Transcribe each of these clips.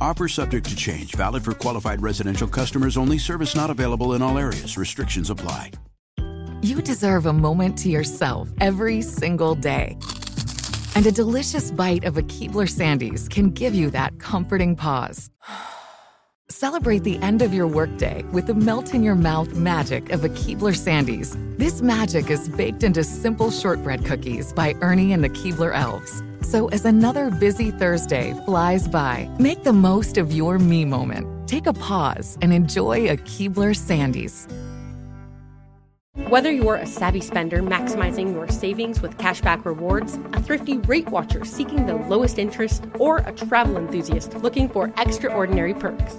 Offer subject to change, valid for qualified residential customers only, service not available in all areas. Restrictions apply. You deserve a moment to yourself every single day. And a delicious bite of a Keebler Sandies can give you that comforting pause. Celebrate the end of your workday with the melt in your mouth magic of a Keebler Sandies. This magic is baked into simple shortbread cookies by Ernie and the Keebler Elves. So as another busy Thursday flies by, make the most of your me moment. Take a pause and enjoy a Keebler Sandies. Whether you're a savvy spender maximizing your savings with cashback rewards, a thrifty rate watcher seeking the lowest interest, or a travel enthusiast looking for extraordinary perks,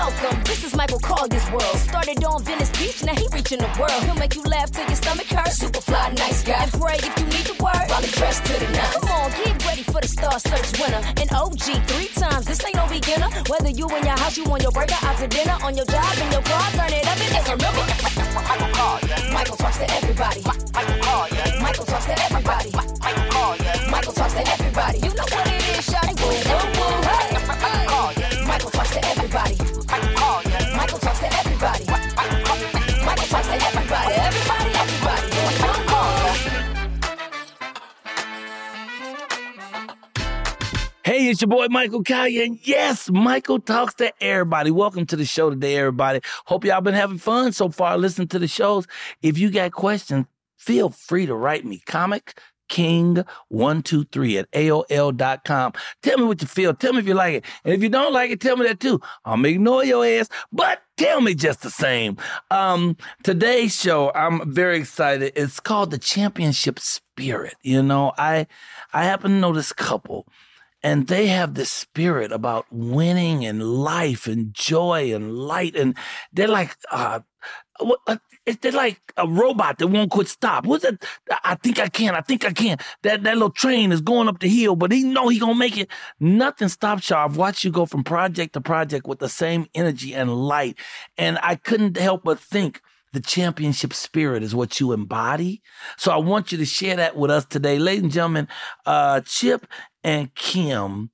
Welcome. This is Michael Collier's world. Started on Venice Beach, now he reaching the world. He'll make you laugh till your stomach hurts. Super fly, nice guy. And pray if you need the word. He dressed to the nines. Come on, get ready for the Star Search winner. An OG three times. This ain't no beginner. Whether you in your house, you on your burger, out to dinner, on your job, in your car, turn it up and just remember. Michael Collier. Michael talks to everybody. Michael Collier. Michael talks to everybody. Michael Collier. Michael talks to everybody. You know what it is, shawty. It's your boy Michael Collier, and yes, Michael talks to everybody. Welcome to the show today, everybody. Hope y'all been having fun so far listening to the shows. If you got questions, feel free to write me. Comic king123 at AOL.com. Tell me what you feel. Tell me if you like it. And if you don't like it, tell me that too. I'm ignore your ass, but tell me just the same. Um, today's show, I'm very excited. It's called the Championship Spirit. You know, I I happen to know this couple and they have this spirit about winning and life and joy and light and they're like uh, uh, they're like a robot that won't quit stop. What's it? I think I can. I think I can. That that little train is going up the hill, but he know he gonna make it. Nothing stops y'all. I've watched you go from project to project with the same energy and light, and I couldn't help but think the championship spirit is what you embody. So I want you to share that with us today, ladies and gentlemen. Uh, Chip and Kim,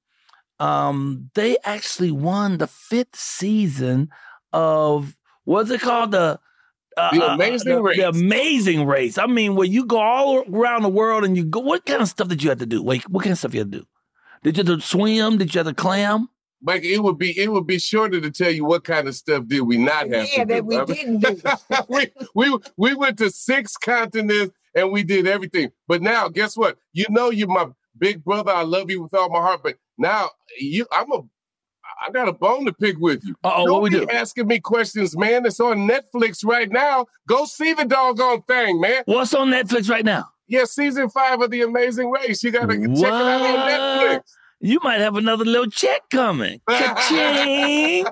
um, they actually won the fifth season of what's it called the uh, The uh, Amazing the, Race. The amazing race. I mean, where you go all around the world and you go. What kind of stuff did you have to do? Wait, what kind of stuff you had to do? Did you have to swim? Did you have to clam? Mike, it would be it would be shorter to tell you what kind of stuff did we not have Yeah, to do. that we I mean, didn't do. we, we we went to six continents and we did everything. But now, guess what? You know you're my big brother. I love you with all my heart. But now you, I'm a, I got a bone to pick with you. Uh-oh, what we do? asking me questions, man. It's on Netflix right now. Go see the doggone thing, man. What's on Netflix right now? Yeah, season five of The Amazing Race. You gotta check it out on Netflix. You might have another little check coming. Cha-ching.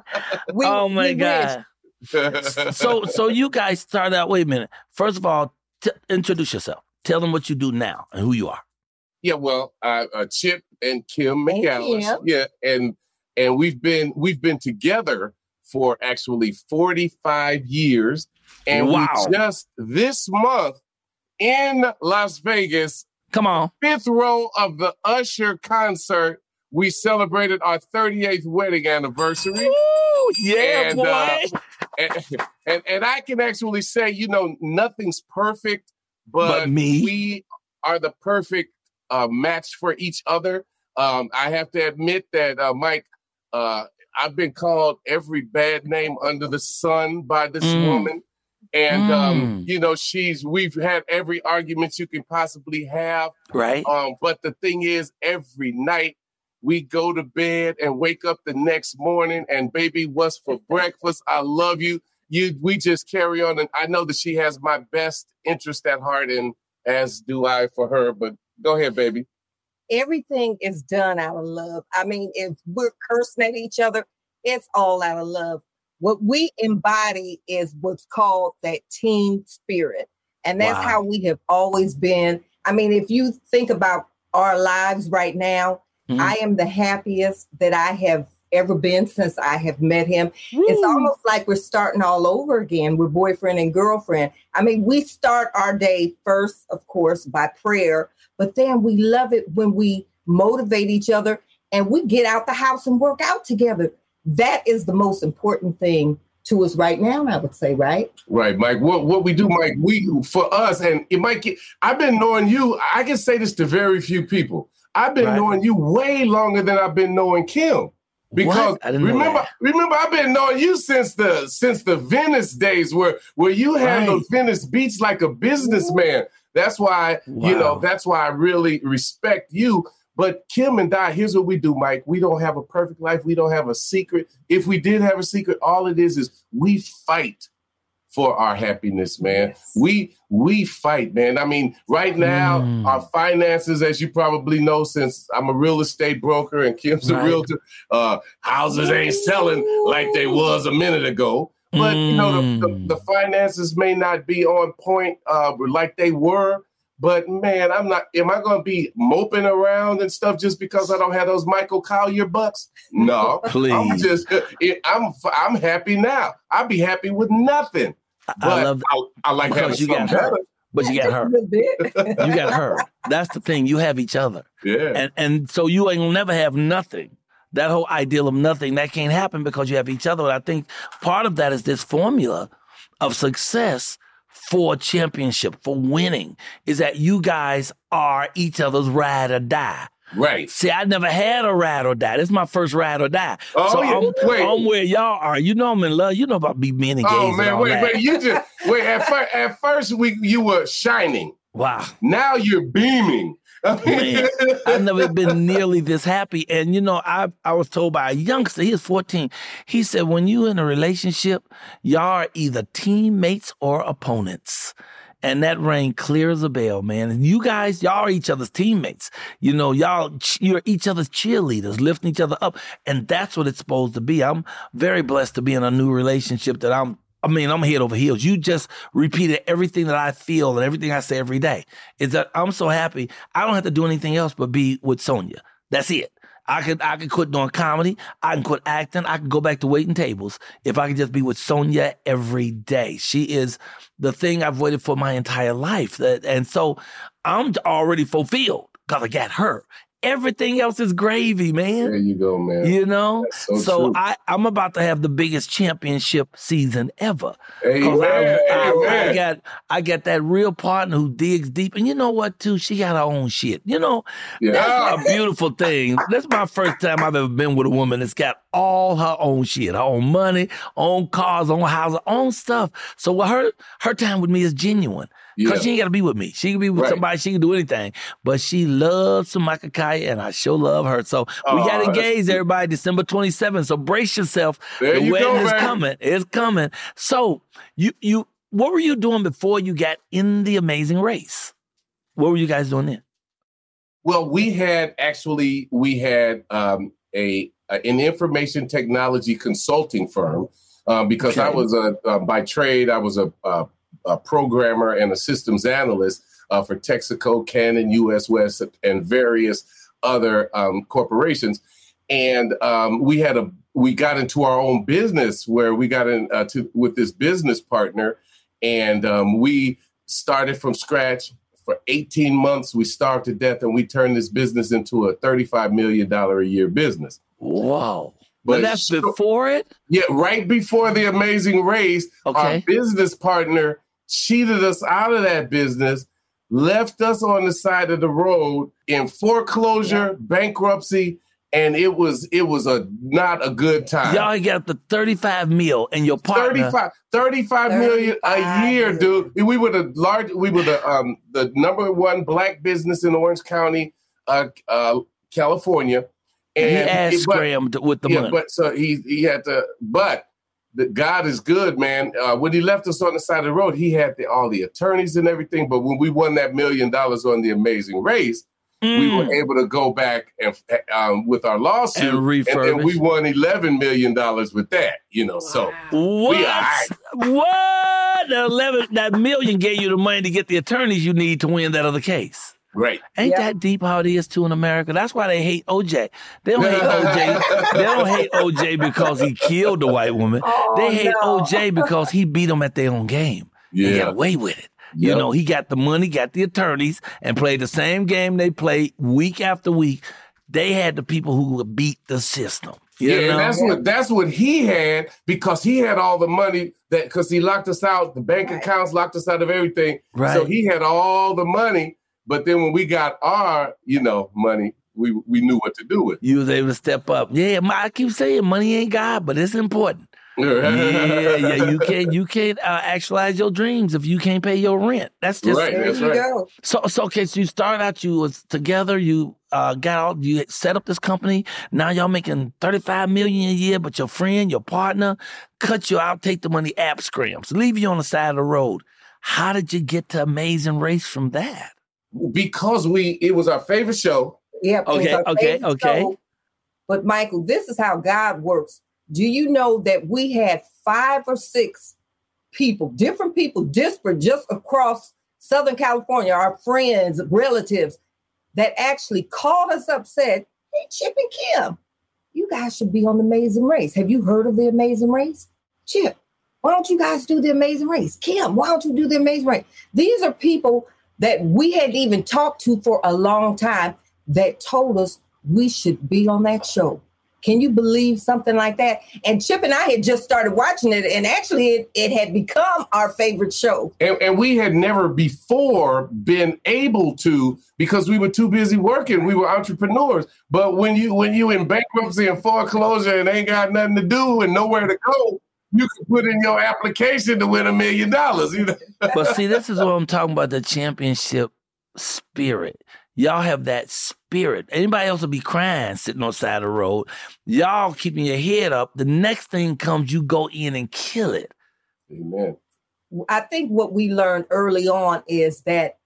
We- oh my god. so so you guys start out. Wait a minute. First of all, t- introduce yourself. Tell them what you do now and who you are. Yeah, well, uh, uh, Chip and Kim And McAllis. Yeah, and and we've been we've been together for actually 45 years. And Wow. we just this month in Las Vegas. Come on. Fifth row of the Usher concert. We celebrated our 38th wedding anniversary. Ooh, yeah, And, boy. uh, and, and and I can actually say, you know, nothing's perfect, but, But me. we are the perfect uh, match for each other. Um, I have to admit that, uh, Mike, uh, I've been called every bad name under the sun by this Mm. woman. And um, Mm. you know, she's we've had every argument you can possibly have. right? Um, but the thing is, every night we go to bed and wake up the next morning, and baby, what's for breakfast? I love you. You, we just carry on, and I know that she has my best interest at heart, and as do I for her. But go ahead, baby. everything is done out of love. I mean, if we're cursing at each other, it's all out of love. What we embody is what's called that team spirit. And that's Wow. how we have always been. I mean, if you think about our lives right now, Mhm. I am the happiest that I have ever been since I have met him. It's hmm. almost like we're starting all over again. We're boyfriend and girlfriend. I mean, we start our day first, of course, by prayer, but then we love it when we motivate each other and we get out the house and work out together. That is the most important thing to us right now, I would say, right? Right, Mike. What what we do, Mike? We for us, and it might get. I've been knowing you. I can say this to very few people. I've been Right. knowing you way longer than I've been knowing Kim. Because What? I didn't know remember, that. remember, I've been knowing you since the since the Venice days, where where you handled Right. Venice Beach like a businessman. That's why you know. That's why I really respect you. But Kim and I, here's what we do, Mike. We don't have a perfect life. We don't have a secret. If we did have a secret, all it is is we fight for our happiness, man. Yes. We we fight, man. I mean, right now, Mm. our finances, as you probably know, since I'm a real estate broker and Kim's a realtor, uh, houses ain't selling like they was a minute ago. But you know, the, the, Mm. the finances may not be on point uh, like they were. But man, I'm not. Am I going to be moping around and stuff just because I don't have those Michael Collier bucks? No, I'm Please. just. I'm. I'm happy now. I'd be happy with nothing. I But love I, I like having because you got her. better. But you got her. A little bit. You got her. That's the thing. You have each other. Yeah. And and so you ain't gonna never have nothing. That whole ideal of nothing, that can't happen because you have each other. But I think part of that is this formula of success for championship, for winning, is that you guys are each other's ride or die. Right. See, I never had a ride or die. This is my first ride or die. Oh, so yeah. I'm, Wait. I'm where y'all are. You know I'm in love. You know about me being oh, engaged. Oh man, wait, that. wait. You just wait. At first, at first, we you were shining. Wow. Now you're beaming. Man, I've never been nearly this happy. And you know, I I was told by a youngster, he was 14. He said, when you in a relationship, y'all are either teammates or opponents. And that rang clear as a bell, man. And you guys, y'all are each other's teammates. You know, y'all, you're each other's cheerleaders, lifting each other up. And that's what it's supposed to be. I'm very blessed to be in a new relationship that I'm I mean, I'm head over heels. You just repeated everything that I feel and everything I say every day. Is that I'm so happy. I don't have to do anything else but be with Sonia. That's it. I could I could quit doing comedy. I can quit acting. I can go back to waiting tables if I could just be with Sonia every day. She is the thing I've waited for my entire life. And so I'm already fulfilled because I got her. Everything else is gravy, man. there you go, man. You know, so true. I I'm about to have the biggest championship season ever. Amen. I, I- I got I got that real partner who digs deep, and you know what? Too, she got her own shit. You know, Yeah. that's a beautiful thing. That's my first time I've ever been with a woman that's got all her own shit, her own money, own cars, own house, own stuff. So her her time with me is genuine. Because Yeah. she ain't got to be with me. She can be with Right. somebody. She can do anything. But she loves Samaka Kaya, and I sure love her. So we Aw, got engaged, everybody, December 27th. So brace yourself. There the you go, wedding is baby. coming. It's coming. So you you what were you doing before you got in the amazing race? What were you guys doing then? Well, we had actually we had um, a, a- an information technology consulting firm um, because I was a uh, by trade I was a, a, a programmer and a systems analyst uh, for Texaco, Canon, US West, and various other um, corporations, and um, we had a we got into our own business where we got in uh, to with this business partner, and um, we started from scratch. For 18 months, we starved to death and we turned this business into a $35 million a year business. Wow. But, but that's before it? Yeah, right before the amazing race, okay. our business partner cheated us out of that business, left us on the side of the road in foreclosure, yeah. bankruptcy, and it was it was a not a good time. Y'all got the 35 mil and your partner 35, 35 million a year, dude. We were the large we were the um the number one black business in Orange County, uh, uh California. And he asked scrammed with the yeah, money. But so he he had to but the, God is good, man. Uh, when he left us on the side of the road, he had the, all the attorneys and everything. But when we won that million dollars on the Amazing Race, Mm. We were mm. able to go back and um, with our lawsuit, and, and, and, we won eleven million dollars with that. You know, wow. so what? We, what? The eleven that million gave you the money to get the attorneys you need to win that other case. Right. Ain't yep. that deep how it is too in America? That's why they hate OJ. They don't hate OJ. they don't hate OJ because he killed the white woman. Oh, they hate no. OJ because he beat them at their own game. Yeah. He got away with it. Yep. You know, he got the money, got the attorneys, and played the same game they played week after week. They had the people who would beat the system. yeah, know? that's what that's what he had because he had all the money that because he locked us out, the bank right. accounts locked us out of everything. Right. So he had all the money, but then when we got our, you know, money, we we knew what to do with. You was able to step up. Yeah, I keep saying money ain't God, but it's important yeah, yeah. You can't you can't uh, actualize your dreams if you can't pay your rent. That's just right. That's right. Go. So so okay. So you started out. You was together. You uh, got all. You set up this company. Now y'all making thirty five million a year. But your friend, your partner, cut you out. Take the money. App scrams. Leave you on the side of the road. How did you get to Amazing Race from that? Because we it was our favorite show. Yeah. Okay. Okay. Okay. Show. But Michael, this is how God works do you know that we had five or six people, different people, disparate just across Southern California, our friends, relatives, that actually called us up, said, Hey, Chip and Kim, you guys should be on the Amazing Race. Have you heard of the Amazing Race? Chip, why don't you guys do the Amazing Race? Kim, why don't you do the Amazing Race? These are people that we hadn't even talked to for a long time that told us we should be on that show. Can you believe something like that? And Chip and I had just started watching it, and actually, it, it had become our favorite show. And, and, we had never before been able to because we were too busy working. We were entrepreneurs. But when you when you in bankruptcy and foreclosure and ain't got nothing to do and nowhere to go, you can put in your application to win a million dollars. You know? but see, this is what I'm talking about—the championship spirit. Y'all have that spirit. Anybody else will be crying sitting on the side of the road. Y'all keeping your head up. The next thing comes, you go in and kill it. Amen. I think what we learned early on is that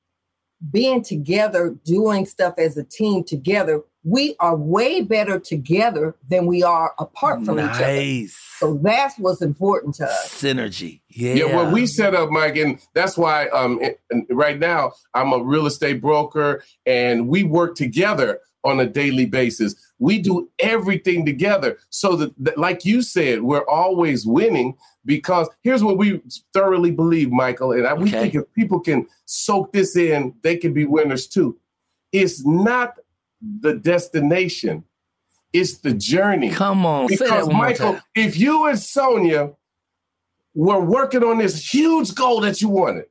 being together, doing stuff as a team together, we are way better together than we are apart from nice. each other. So that's what's important to us. Synergy. Yeah. Yeah. Well, we set up, Mike, and that's why um, right now I'm a real estate broker and we work together on a daily basis. We do everything together. So that, that, like you said, we're always winning because here's what we thoroughly believe, Michael, and I, okay. we think if people can soak this in, they can be winners too. It's not the destination, it's the journey. Come on, because Michael, if you and Sonia were working on this huge goal that you wanted,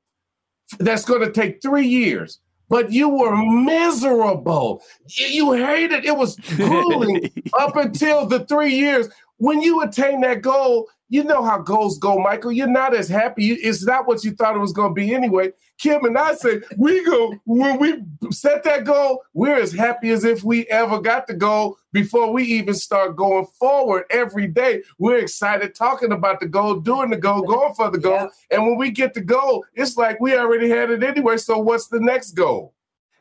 that's going to take three years but you were miserable. You, hated it was grueling up until the three years. When you attain that goal, you know how goals go, Michael. You're not as happy. It's not what you thought it was going to be anyway. Kim and I say we go when we set that goal, we're as happy as if we ever got the goal before we even start going forward every day. We're excited talking about the goal, doing the goal, going for the goal. Yeah. And when we get the goal, it's like we already had it anyway. So what's the next goal?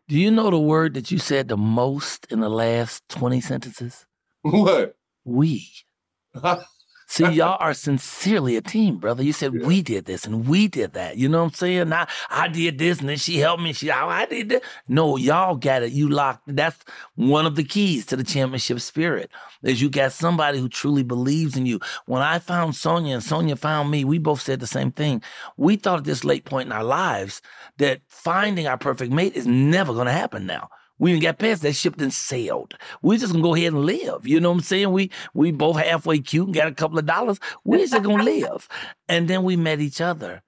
Do you know the word that you said the most in the last 20 sentences? What? We. See, y'all are sincerely a team, brother. You said we did this and we did that. You know what I'm saying? I, I did this and then she helped me. She, oh, I did that. No, y'all got it. You locked. That's one of the keys to the championship spirit is you got somebody who truly believes in you. When I found Sonia and Sonia found me, we both said the same thing. We thought at this late point in our lives that finding our perfect mate is never going to happen now. We even got past that ship and sailed. We just gonna go ahead and live. You know what I'm saying? We we both halfway cute and got a couple of dollars. We just gonna live. And then we met each other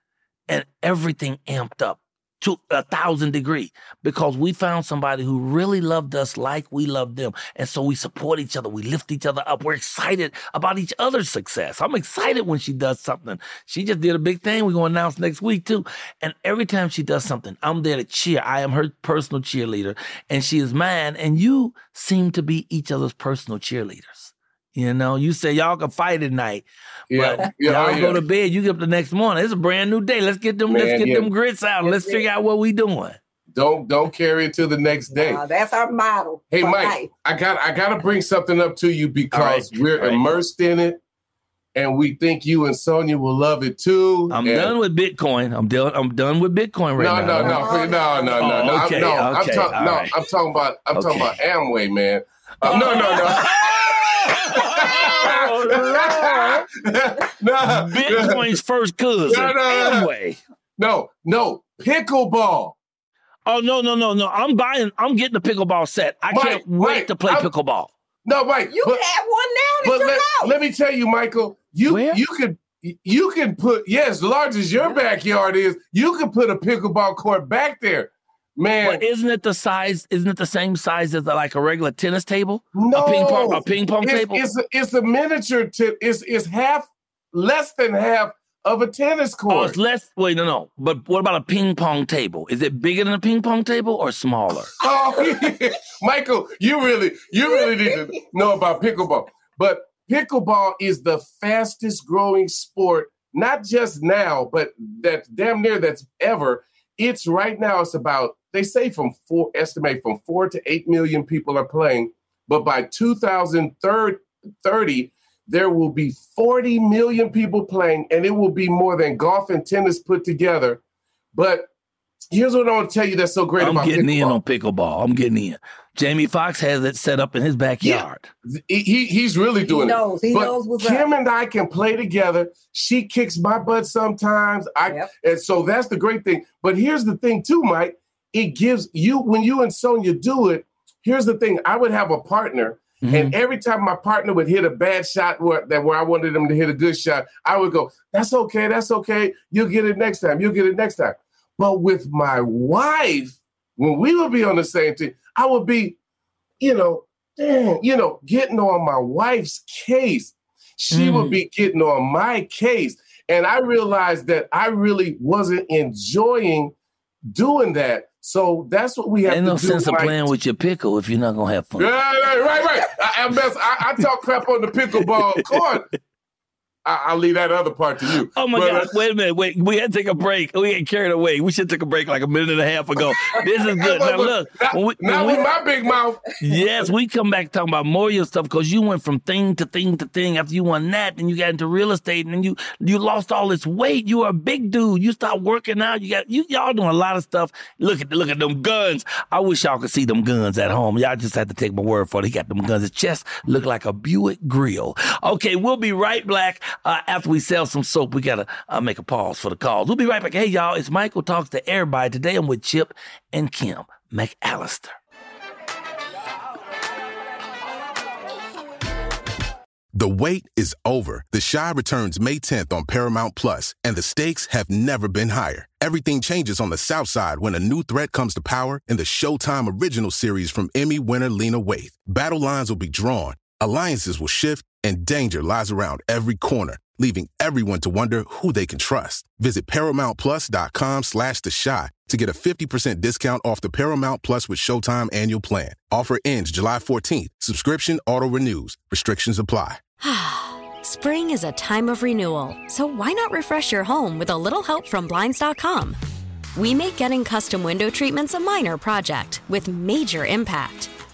and everything amped up to a thousand degree because we found somebody who really loved us like we loved them. And so we support each other. We lift each other up. We're excited about each other's success. I'm excited when she does something. She just did a big thing we're going to announce next week too. And every time she does something, I'm there to cheer. I am her personal cheerleader and she is mine. And you seem to be each other's personal cheerleaders. You know, you say y'all can fight at night, Yeah, but yeah, y'all yeah. go to bed. You get up the next morning. It's a brand new day. Let's get them. let's get yeah. them grits out. Let's figure out what we doing. Don't don't carry it to the next day. Uh, that's our model. Hey Mike, life. I got I got to bring something up to you because All right, we're all right. immersed in it, and we think you and Sonia will love it too. I'm And- done with Bitcoin. I'm done. I'm done with Bitcoin right no, now. no, no, no, no, no, Oh, no. okay, I'm, no, I'm, okay, talk- no right. I'm talking about I'm talking about Amway, man. Uh, no, no, no. No, Bitcoin's first cousin, No, no, no. No, no, pickleball. Oh no, no, no, no! I'm buying. I'm getting the pickleball set. I Mike, can't wait Mike, to play I'm- pickleball. No, Mike. You but, can have one now but at your let, house. let me tell you, Michael. You Where? you could you can put yeah, as large as your backyard is, you can put a pickleball court back there, man. But isn't it the size? Isn't it the same size as like a regular tennis table? no, A ping pong, a ping pong it's, table. It's a, it's a miniature. T- it's it's half, less than half of a tennis court. Oh, court. it's less. Wait, no, no. But what about a ping pong table? Is it bigger than a ping pong table or smaller? Oh, Michael, you really, you really need to know about pickleball. But pickleball is the fastest growing sport, not just now, but that damn near that's ever. It's right now. It's about they say from four estimate from four to eight million people are playing, but by 2030, there will be 40 million people playing, and it will be more than golf and tennis put together. But here's what I want to tell you that's so great I'm about getting in pickleball. on pickleball. I'm getting in. Jamie Foxx has it set up in his backyard. He, he- he's really he doing knows. it. He But knows what's Kim up. and I can play together. She kicks my butt sometimes. I Yep. and so that's the great thing. But here's the thing too, Mike. It gives you when you and Sonia do it. Here's the thing. I would have a partner, Mhm. and every time my partner would hit a bad shot where that where I wanted them to hit a good shot, I would go, "That's okay. That's okay. You'll get it next time. You'll get it next time." But with my wife, when we would be on the same team, I would be, you know, you know, getting on my wife's case. She would Mm. be getting on my case. And I realized that I really wasn't enjoying doing that. So that's what we have Ain't to no do. sense of playing with your pickle if you're not gonna have fun. Yeah, right, right, right. I, I, mess, I, I talk crap on the pickleball court. I, I'll leave that other part to you. Oh my But, God! uh, Wait a minute! Wait, we had to take a break. We get carried away. We should take a break like a minute and a half ago. This is good. Now look, Not, when we, not we- with my big mouth. yes, we come back talking about more of your stuff because you went from thing to thing to thing. After you won that, and you got into real estate, and then you you lost all this weight. You were a big dude. You stopped working out. You got you y'all doing a lot of stuff. Look at look at them guns. I wish y'all could see them guns at home. Y'all just have to take my word for it. He got them guns. His chest look like a Buick grill. Okay, we'll be right back uh, after we sell some soap. We gotta uh, make a pause for the calls. We'll be right back. Hey y'all, it's Michael talks to everybody today. I'm with Chip and Kim McAllister. The wait is over. The Chi returns May 10th on Paramount Plus, and the stakes have never been higher. Everything changes on the South Side when a new threat comes to power in the Showtime original series from Emmy winner Lena Waithe. Battle lines will be drawn, alliances will shift, and danger lies around every corner, leaving everyone to wonder who they can trust. Visit ParamountPlus.com slash The Chi to get a 50% discount off the Paramount Plus with Showtime annual plan. Offer ends July 14th. Subscription auto-renews. Restrictions apply. Spring is a time of renewal, so why not refresh your home with a little help from Blinds.com? We make getting custom window treatments a minor project with major impact.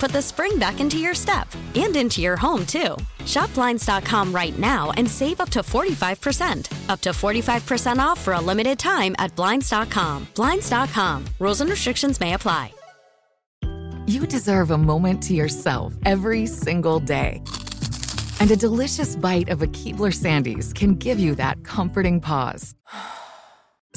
put the spring back into your step and into your home, too. Shop Blinds.com right now and save up to 45%. Up to 45% off for a limited time at Blinds.com. Blinds.com. Rules and restrictions may apply. You deserve a moment to yourself every single day. And a delicious bite of a Keebler Sandies can give you that comforting pause.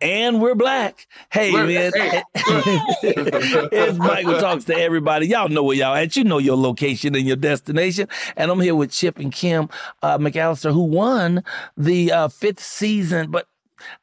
And we're black. Hey, We're- man. hey. it's Michael Talks to everybody. Y'all know where y'all at. You know your location and your destination. And I'm here with Chip and Kim uh, McAllister, who won the uh, fifth season. But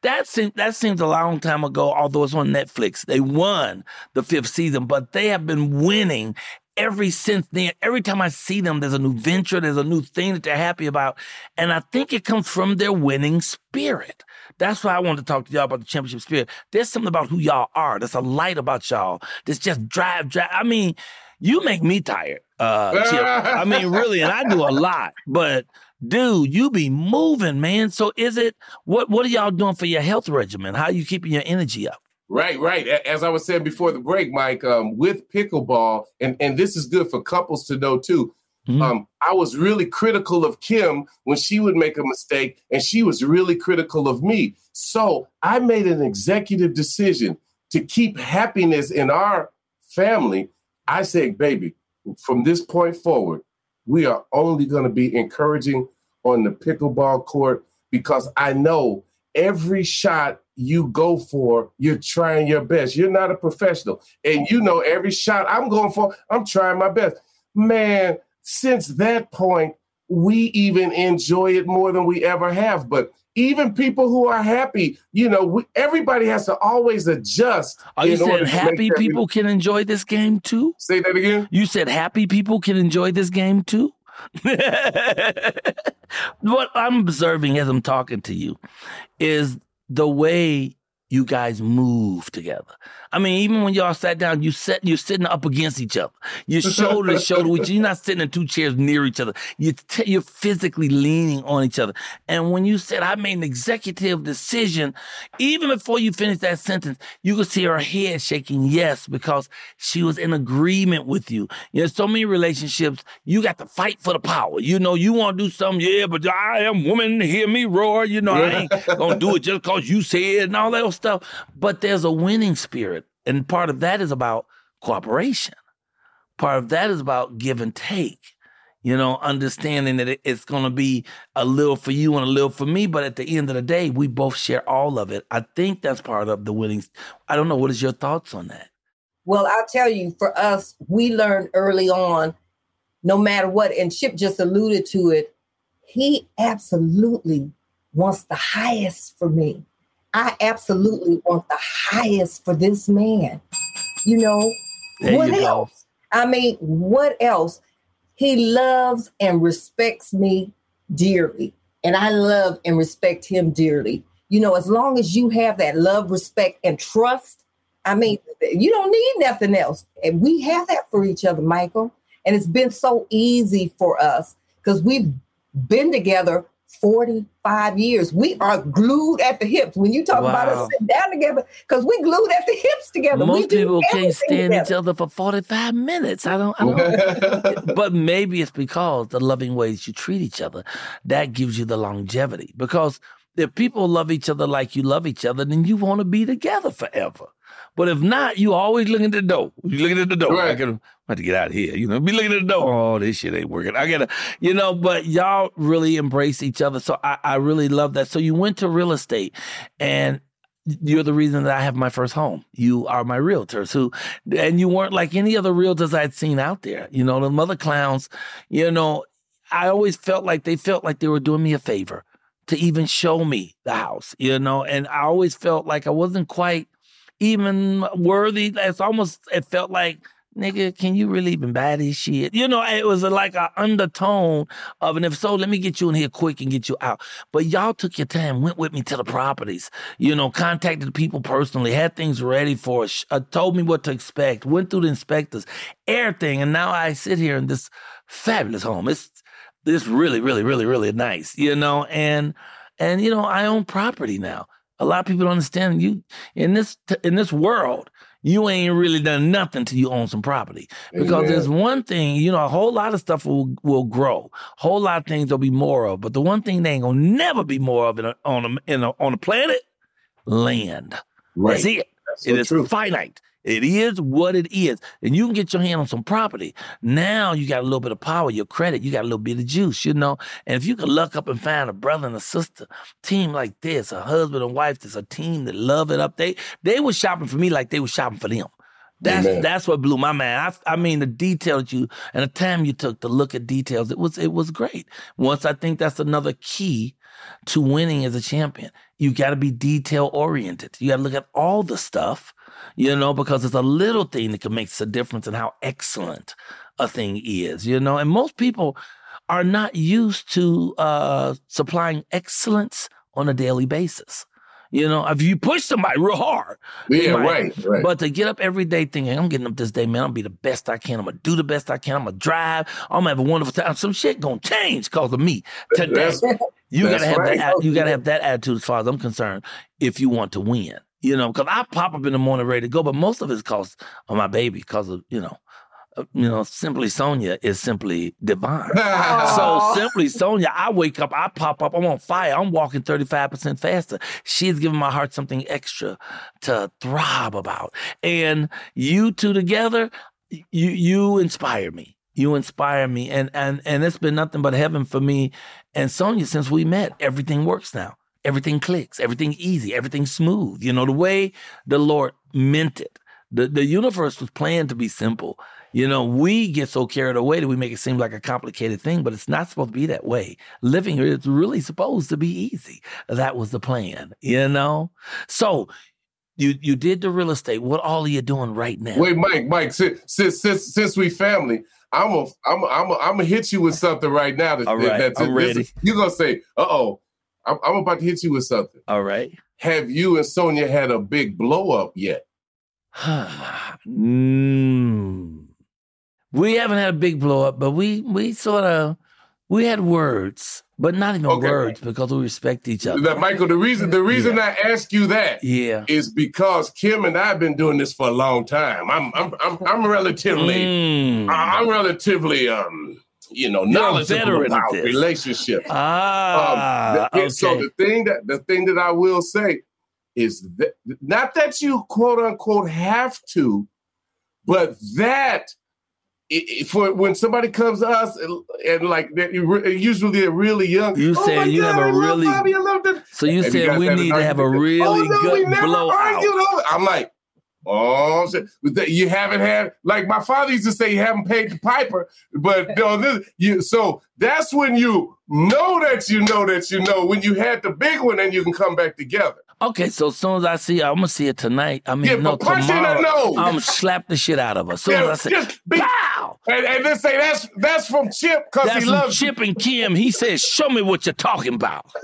that seems that seems a long time ago, although it's on Netflix. They won the fifth season, but they have been winning every since then. Every time I see them, there's a new venture, there's a new thing that they're happy about. And I think it comes from their winning spirit. That's why I wanted to talk to y'all about the championship spirit. There's something about who y'all are. There's a light about y'all. That's just drive, drive. I mean, you make me tired, uh, Chip. I mean, really, and I do a lot, but dude, you be moving, man. So is it what what are y'all doing for your health regimen? How you keeping your energy up? Right, right. As I was saying before the break, Mike, um, with pickleball, and, and this is good for couples to know too. Mhm. Um, I was really critical of Kim when she would make a mistake, and she was really critical of me. So I made an executive decision to keep happiness in our family. I said, baby, from this point forward, we are only going to be encouraging on the pickleball court because I know every shot you go for, you're trying your best. You're not a professional. And you know, every shot I'm going for, I'm trying my best. Man, since that point, we even enjoy it more than we ever have. But even people who are happy, you know, we, everybody has to always adjust. Are you saying happy people can enjoy this game too? Say that again. You said happy people can enjoy this game too? what I'm observing as I'm talking to you is the way you guys move together. I mean, even when y'all sat down, you sat, you're sitting up against each other. You're shoulder to shoulder with you. You're not sitting in two chairs near each other. You t- you're physically leaning on each other. And when you said, I made an executive decision, even before you finished that sentence, you could see her head shaking yes, because she was in agreement with you. You know, so many relationships, you got to fight for the power. You know, you want to do something, yeah, but I am woman, hear me roar. You know, I ain't gonna do it just because you said and all that stuff. But there's a winning spirit. And part of that is about cooperation. Part of that is about give and take. You know, understanding that it's going to be a little for you and a little for me, but at the end of the day, we both share all of it. I think that's part of the winnings. I don't know. What is your thoughts on that? Well, I'll tell you, for us, we learned early on, no matter what, and Chip just alluded to it, he absolutely wants the highest for me. I absolutely want the highest for this man. You know, There what you go. else? I mean, what else? He loves and respects me dearly, and I love and respect him dearly. You know, as long as you have that love, respect, and trust, I mean, you don't need nothing else. And we have that for each other, Michael. And it's been so easy for us because we've been together 45 years. We are glued at the hips. When you talk wow. about us sitting down together, because we glued at the hips together. Most people can't stand together. each other for 45 minutes. I don't, I don't but maybe it's because the loving ways you treat each other, that gives you the longevity. Because if people love each other like you love each other, then you want to be together forever. But if not, you always looking at the door. You looking at the door. Right. I gotta, I to get out of here. You know, be looking at the door. Oh, this shit ain't working. I gotta, you know. But y'all really embrace each other, so I, I really love that. So you went to real estate, and you're the reason that I have my first home. You are my realtors who, and you weren't like any other realtors I'd seen out there. You know, the mother clowns, you know, I always felt like they felt like they were doing me a favor to even show me the house, you know, and I always felt like I wasn't quite even worthy. It's almost it felt like nigga, can you really even buy this shit? You know, it was like an undertone of, and if so, let me get you in here quick and get you out. But y'all took your time, went with me to the properties, you know, contacted people personally, had things ready for us, uh, told me what to expect, went through the inspectors, everything. And now I sit here in this fabulous home. It's, it's really, really, really, really nice, you know, and, and, you know, I own property now. A lot of people don't understand you in this in this world. You ain't really done nothing till you own some property. Because Amen. there's one thing, you know, a whole lot of stuff will will grow. A whole lot of things there'll be more of. But the one thing they ain't gonna never be more of in a, on a, in a, on the planet, land. Right. That's it. That's so it is true. finite. It is what it is. And you can get your hand on some property. Now you got a little bit of power, your credit, you got a little bit of juice, you know? And if you can luck up and find a brother and a sister, team like this, a husband and wife that's a team that love it up, they they were shopping for me like they were shopping for them. That's Amen. that's what blew my mind. I, I mean, the detail that you and the time you took to look at details, it was it was great. Once I think that's another key to winning as a champion. You got to be detail oriented. You got to look at all the stuff you know, because it's a little thing that can make a difference in how excellent a thing is, you know. And most people are not used to uh, supplying excellence on a daily basis. You know, if you push somebody real hard, yeah, might, right, right. But to get up every day thinking, I'm getting up this day, man, I'm gonna be the best I can. I'm gonna do the best I can. I'm gonna drive. I'm gonna have a wonderful time. Some shit gonna change because of me today. That's, you gotta have right. that. You gotta have that attitude, as far as I'm concerned, if you want to win. You know, because I pop up in the morning ready to go, but most of it's because of my baby, because of, you know, uh, you know, simply Sonia is simply divine. so simply Sonia, I wake up, I pop up, I'm on fire, I'm walking 35% faster. She's giving my heart something extra to throb about. And you two together, you you inspire me. You inspire me. And and and it's been nothing but heaven for me and Sonia since we met. Everything works now everything clicks, everything easy, everything smooth. You know, the way the Lord meant it. The, the universe was planned to be simple. You know, we get so carried away that we make it seem like a complicated thing, but it's not supposed to be that way. Living here is really supposed to be easy. That was the plan, you know? So you you did the real estate. What all are you doing right now? Wait, Mike, Mike, since since since, since we family, I'm a, I'm a, I'm a, I'm gonna hit you with something right now. That, all right, that's, I'm ready. you're gonna say, "Uh oh, I'm, I'm about to hit you with something. All right. Have you and Sonia had a big blow up yet? mm. We haven't had a big blow up, but we we sort of we had words, but not even okay. words because we respect each other. That, Michael, the reason the reason yeah. I ask you that yeah. is because Kim and I have been doing this for a long time. I'm I'm I'm, I'm relatively mm. I'm relatively um you know, knowledgeable about relationships. Ah, um, okay. so the thing that the thing that I will say is that not that you quote unquote have to, but that it, for when somebody comes to us and, and like usually they're really young. You oh say you God, have a really Bobby, so you said we need to have a really oh, no, good blowout. I'm like, Oh, you haven't had like my father used to say, you haven't paid the piper, but you know, this, you so that's when you know that you know that you know when you had the big one and you can come back together. Okay, so as soon as I see her, I'm gonna see it tonight. I mean, yeah, no, tomorrow. I'm gonna slap the shit out of her. As soon yeah, as I say, be, pow! And, and then say that's that's from Chip because he loves Chip and Kim. He says, "Show me what you're talking about."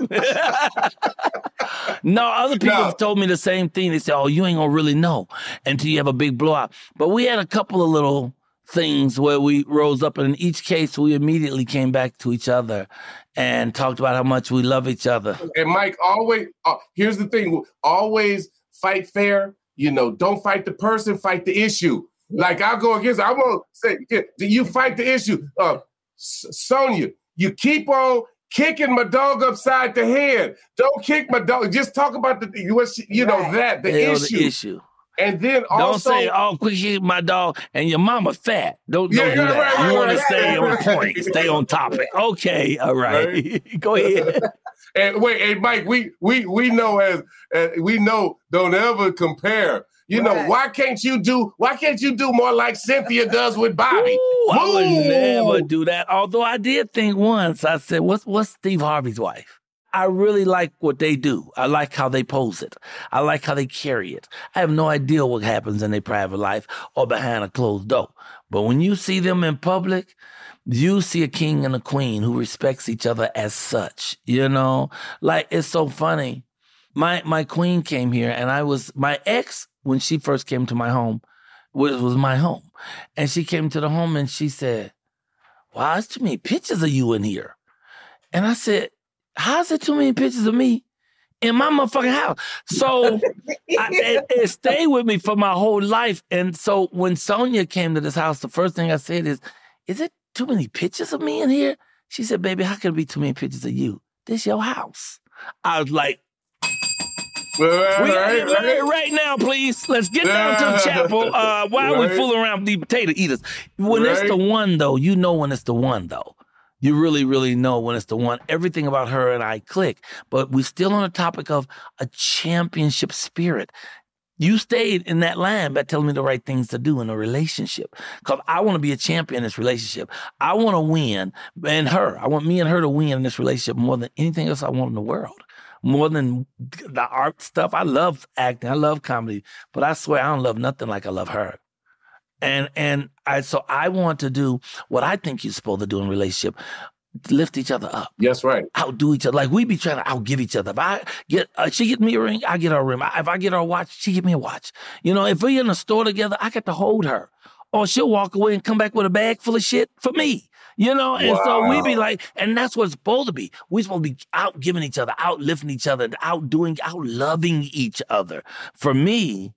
no, other people no. have told me the same thing. They say, "Oh, you ain't gonna really know until you have a big blowout." But we had a couple of little things where we rose up, and in each case, we immediately came back to each other and talked about how much we love each other. And Mike, always uh, here's the thing: always fight fair. You know, don't fight the person, fight the issue. Like I'll go against. I won't say. Yeah, you fight the issue? Uh, Sonia, you keep on kicking my dog upside the head. Don't kick my dog. Just talk about the what's you know that the Hell, issue. The issue. And then also, don't say, "Oh, quick kick my dog," and your mama fat. Don't, don't yeah, do that. Right, you right, want to stay on point, stay on topic. Okay, all right, go ahead. And wait, hey Mike, we we we know as, as we know. Don't ever compare. You know, why can't you do why can't you do more like Cynthia does with Bobby? Ooh, I would never do that. Although I did think once, I said, What's what's Steve Harvey's wife? I really like what they do. I like how they pose it. I like how they carry it. I have no idea what happens in their private life or behind a closed door. But when you see them in public, you see a king and a queen who respects each other as such. You know, like it's so funny. My my queen came here, and I was my ex when she first came to my home which was my home, and she came to the home and she said, "Wow, there's too many pictures of you in here," and I said, how's there too many pictures of me in my motherfucking house? So I, it, it, stayed with me for my whole life. And so when Sonia came to this house, the first thing I said is, is it too many pictures of me in here? She said, baby, how could it be too many pictures of you? This your house. I was like, Right, we right, right, right, now, please. Let's get down to the chapel. Uh, why are we fooling around with these potato eaters? When it's the one, though, you know when it's the one, though you really, really know when it's the one. Everything about her and I click. But we're still on the topic of a championship spirit. You stayed in that line by telling me the right things to do in a relationship. Because I want to be a champion in this relationship. I want to win, and her. I want me and her to win in this relationship more than anything else I want in the world. More than the art stuff. I love acting. I love comedy. But I swear I don't love nothing like I love her. And and I so I want to do what I think you're supposed to do in relationship. Lift each other up. Yes, right. Outdo each other. Like we be trying to outgive each other. If I get, uh, she get me a ring, I get her a ring. If I get her a watch, she get me a watch. You know, if we're in a store together, I get to hold her. Or she'll walk away and come back with a bag full of shit for me. You know, and wow. so we be like, and that's what it's supposed to be. We're supposed to be out giving each other, out lifting each other, out doing, out loving each other. For me,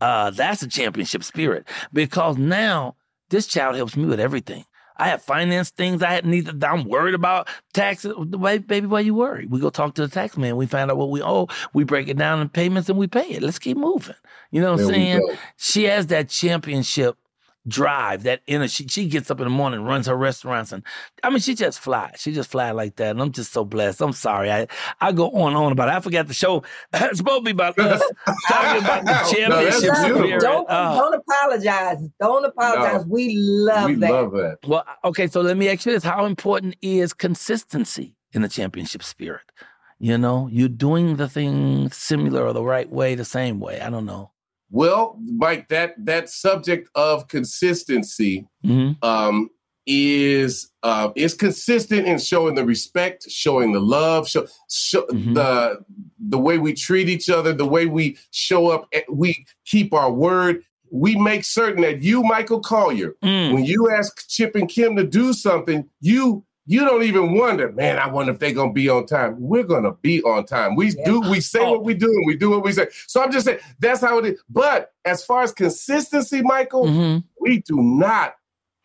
uh, that's a championship spirit because now this child helps me with everything. I have finance things I hadn't need. I'm worried about taxes. Baby, why you worry? We go talk to the tax man. We find out what we owe. We break it down in payments and we pay it. Let's keep moving. You know what I'm saying? She has that championship drive, that inner. She, she gets up in the morning, runs her restaurants, and I mean, she just fly. She just fly like that, and I'm just so blessed. I'm sorry, I I go on and on about it. I forgot the show. it's supposed to be about us talking about the championship no, Don't uh, don't apologize. Don't apologize. No, we love we that. love that. Well, okay, so let me ask you this: How important is consistency in the championship spirit? You know, you're doing the thing similar or the right way, the same way. I don't know. Well, Mike, that that subject of consistency mm-hmm. um, is uh, is consistent in showing the respect, showing the love, show, show mm-hmm. the the way we treat each other, the way we show up, eh, we keep our word. We make certain that you, Michael Colyar, mm. when you ask Chip and Kim to do something, you you don't even wonder, man, I wonder if they're gonna be on time. We're gonna be on time. We yeah. do, we say oh. what we do, and we do what we say. So I'm just saying that's how it is. But as far as consistency, Michael, mm-hmm. we do not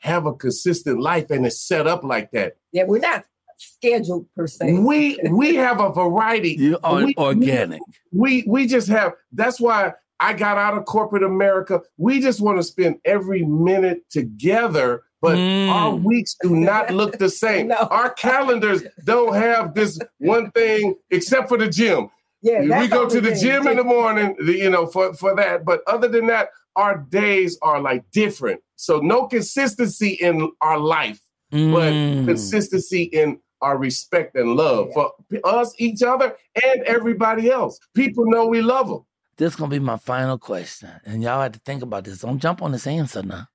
have a consistent life and it's set up like that. Yeah, we're not scheduled per se. We we have a variety. You are we, organic. We we just have that's why I got out of corporate America. We just want to spend every minute together but mm. our weeks do not look the same. no. Our calendars don't have this one thing except for the gym. Yeah, we go to the gym in the morning, you know, for, for that. But other than that, our days are like different. So no consistency in our life, mm. but consistency in our respect and love yeah. for us, each other, and everybody else. People know we love them. This is gonna be my final question, and y'all have to think about this. Don't jump on this answer now.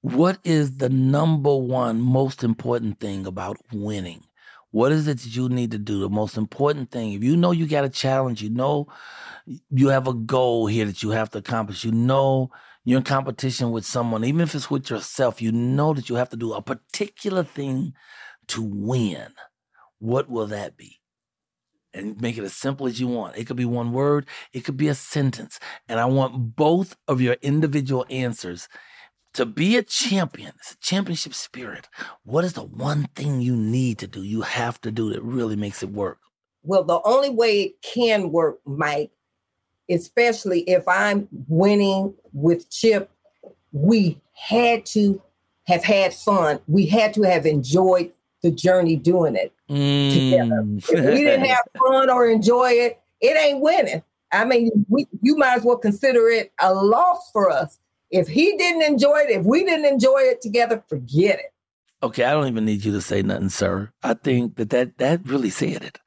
What is the number one most important thing about winning? What is it that you need to do? The most important thing, if you know you got a challenge, you know you have a goal here that you have to accomplish, you know you're in competition with someone, even if it's with yourself, you know that you have to do a particular thing to win. what will that be? And make it as simple as you want. It could be one word, it could be a sentence. And I want both of your individual answers. To be a champion, it's a championship spirit. What is the one thing you need to do, you have to do that really makes it work? Well, the only way it can work, Mike, especially if I'm winning with Chip, we had to have had fun. We had to have enjoyed the journey doing it Mm. together. If we didn't have fun or enjoy it, it ain't winning. I mean, we, you might as well consider it a loss for us. If he didn't enjoy it, if we didn't enjoy it together, forget it. Okay, I don't even need you to say nothing, sir. I think that that, that really said it.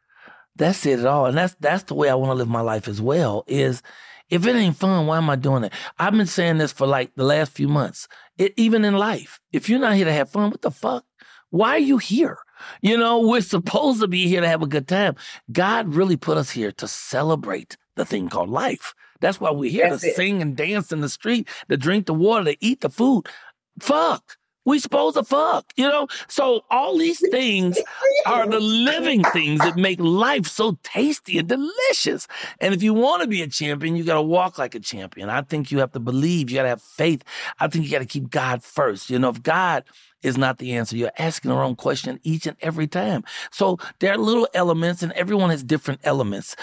That said it all, and that's that's the way I want to live my life as well. Is if it ain't fun, why am I doing it? I've been saying this for like the last few months. It, even in life, if you're not here to have fun, what the fuck? Why are you here? You know, we're supposed to be here to have a good time. God really put us here to celebrate the thing called life. That's why we're here That's to it. sing and dance in the street, to drink the water, to eat the food. Fuck. We supposed to fuck, you know? So all these things are the living things that make life so tasty and delicious. And if you want to be a champion, you got to walk like a champion. I think you have to believe, you got to have faith. I think you got to keep God first. You know, if God is not the answer, you're asking the wrong question each and every time. So there are little elements, and everyone has different elements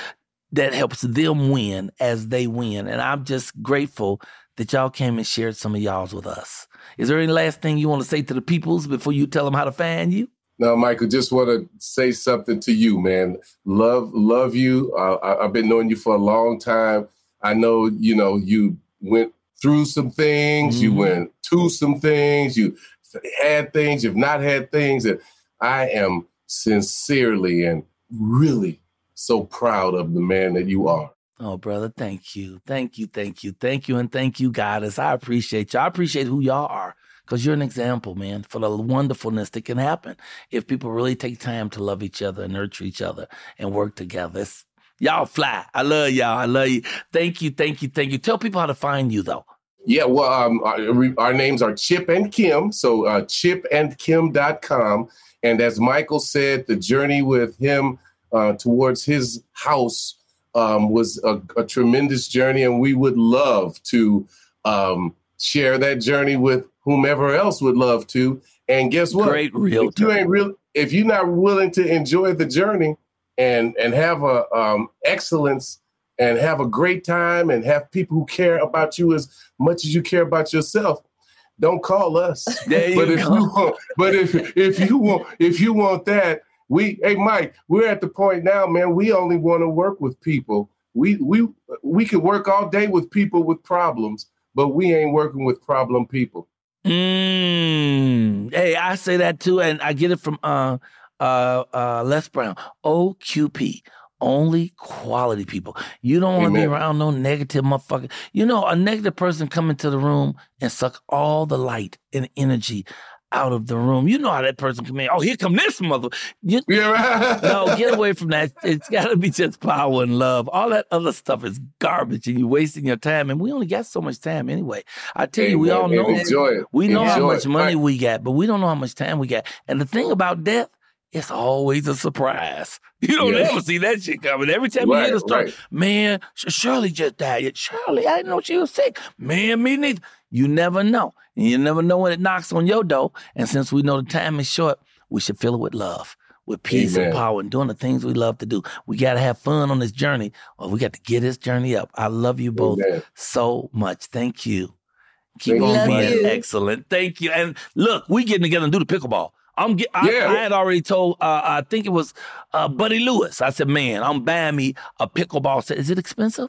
that helps them win as they win. And I'm just grateful that y'all came and shared some of y'all's with us. Is there any last thing you want to say to the peoples before you tell them how to find you? No, Michael, just want to say something to you, man. Love, love you. Uh, I, I've been knowing you for a long time. I know, you know, you went through some things, you Mhm. went to some things, you had things, you've not had things, and I am sincerely and really so proud of the man that you are. Oh, brother, thank you. Thank you, thank you, thank you, and thank you, goddess. I appreciate you. I appreciate who y'all are because you're an example, man, for the wonderfulness that can happen if people really take time to love each other and nurture each other and work together. It's, y'all fly. I love y'all. I love you. Thank you, thank you, thank you. Tell people how to find you, though. Yeah, well, um, our, our names are Chip and Kim. So uh, chipandkim.com. And as Michael said, the journey with him uh, towards his house um, was a, a tremendous journey. And we would love to um, share that journey with whomever else would love to. And guess what? Great real if you ain't real, if you're not willing to enjoy the journey and and have a um, excellence and have a great time and have people who care about you as much as you care about yourself, don't call us. There you but if go. you want, but if if you want if you want that, we hey Mike, we're at the point now, man. We only want to work with people. We we we could work all day with people with problems, but we ain't working with problem people. Mm. Hey, I say that too, and I get it from uh uh uh Les Brown. OQP. Only quality people. You don't want to be around no negative motherfucker. You know, a negative person come into the room and suck all the light and energy out of the room. You know how that person come in. Oh, here come this mother. You, Yeah, right. no, get away from that. It's got to be just power and love. All that other stuff is garbage, and you're wasting your time. And we only got so much time anyway. I tell you, we all know Enjoy it. we know how much money we got, but we don't know how much time we got. And the thing about death, it's always a surprise. You don't Yes. ever see that shit coming. Every time you hear Right, the story, right. man, Shirley just died. Yeah, Shirley, I didn't know she was sick. Man, me neither. You never know. And you never know when it knocks on your door. And since we know the time is short, we should fill it with love, with peace and power, and doing the things we love to do. We got to have fun on this journey, or we got to get this journey up. I love you both Amen. so much. Thank you. Keep Thank on being you. excellent. Thank you. And look, we getting together and do the pickleball. I'm get, I, Yeah. I had already told uh, I think it was uh, Buddy Lewis. I said, man, I'm buying me a pickleball set. Is it expensive?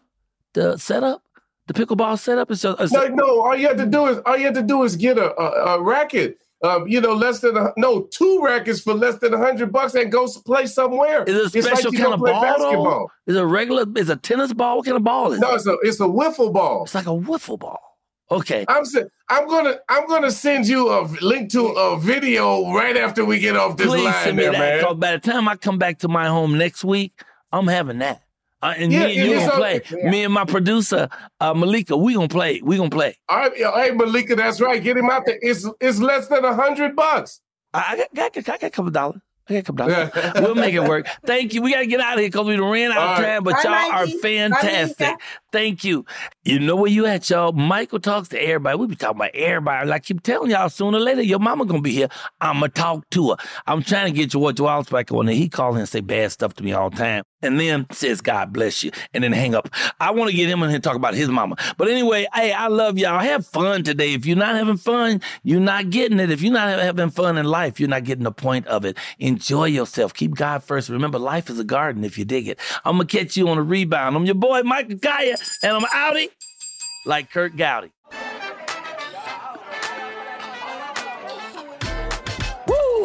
The setup? The pickleball setup is just, it's- No, no. All you have to do is all you have to do is get a, a, a racket. Um, you know, less than a, no two rackets for less than a hundred bucks and go play somewhere. is it a It's like special you kind of ball? Basketball. Is a regular? Is a tennis ball? What kind of ball is No, it? it's a it's a wiffle ball. It's like a wiffle ball. Okay. I'm I'm gonna I'm gonna send you a link to a video right after we get off this Please line, send me there, that. man. Because by the time I come back to my home next week, I'm having that. Uh, and Yeah, me and you gonna so- play. Yeah. Me and my producer, uh, Malika, we gonna play. We gonna play. All right, yeah, hey Malika, that's right. Get him out there. It's it's less than a hundred bucks. I, I, got, I, got, I got a couple dollars. Okay, come down. we'll make it work. Thank you. We got to get out of here because we ran out of time, but Bye, y'all are Mikey. Bye, fantastic. Lisa. Thank you. You know where you at, y'all. Michael talks to everybody. We be talking about everybody. Like I keep telling y'all, sooner or later, your mama gonna be here. I'ma talk to her. I'm trying to get George Wallace back on there. He call in and say bad stuff to me all the time. And then says, God bless you. And then hang up. I want to get him in here and talk about his mama. But anyway, hey, I love y'all. Have fun today. If you're not having fun, you're not getting it. If you're not having fun in life, you're not getting the point of it. Enjoy yourself. Keep God first. Remember, life is a garden if you dig it. I'm to catch you on a rebound. I'm your boy, Michael Colyar, and I'm outie like Kurt Gowdy.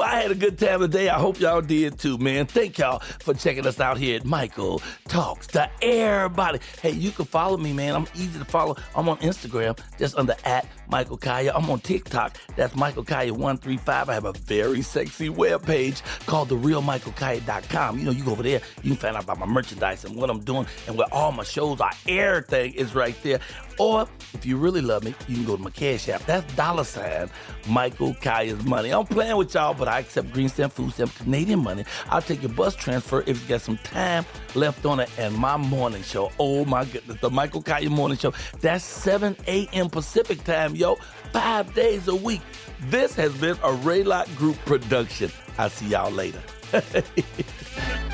I had a good time today. I hope y'all did too, man. Thank y'all for checking us out here at Michael Talks to Everybody. Hey, you can follow me, man. I'm easy to follow. I'm on Instagram, just under at Michael Colyar. I'm on TikTok. That's Michael Colyar135. I have a very sexy webpage called therealmichaelcolyar.com. You know, you go over there, you can find out about my merchandise and what I'm doing and where all my shows are. Everything is right there. Or if you really love me, you can go to my cash app. That's dollar sign Michael Colyar's money. I'm playing with y'all, but I accept green stamp, food stamp, Canadian money. I'll take your bus transfer if you got some time left on it. And my morning show, oh my goodness, the Michael Colyar morning show. That's 7 a.m. Pacific time, yo. Five days a week. This has been a Raylock Group production. I'll see y'all later.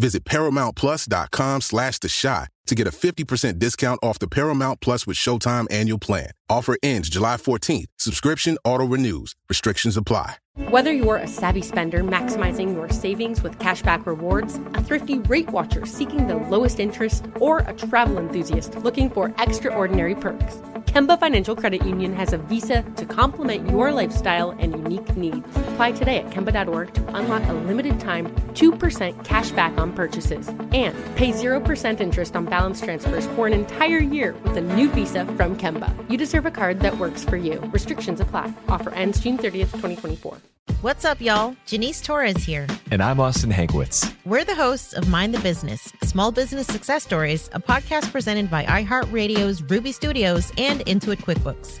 Visit ParamountPlus.com slash The Chi to get a 50% discount off the Paramount Plus with Showtime annual plan. Offer ends July 14th. Subscription auto-renews. Restrictions apply. Whether you're a savvy spender maximizing your savings with cashback rewards, a thrifty rate watcher seeking the lowest interest, or a travel enthusiast looking for extraordinary perks, Kemba Financial Credit Union has a visa to complement your lifestyle and unique needs. Apply today at Kemba.org to unlock a limited time 2% cash back on purchases and pay 0% interest on balance transfers for an entire year with a new visa from Kemba. You deserve a card that works for you. Restrictions apply. Offer ends June 30th, 2024. What's up, y'all? Janice Torres here. And I'm Austin Hankwitz. We're the hosts of Mind the Business Small Business Success Stories, a podcast presented by iHeartRadio's Ruby Studios and Intuit QuickBooks.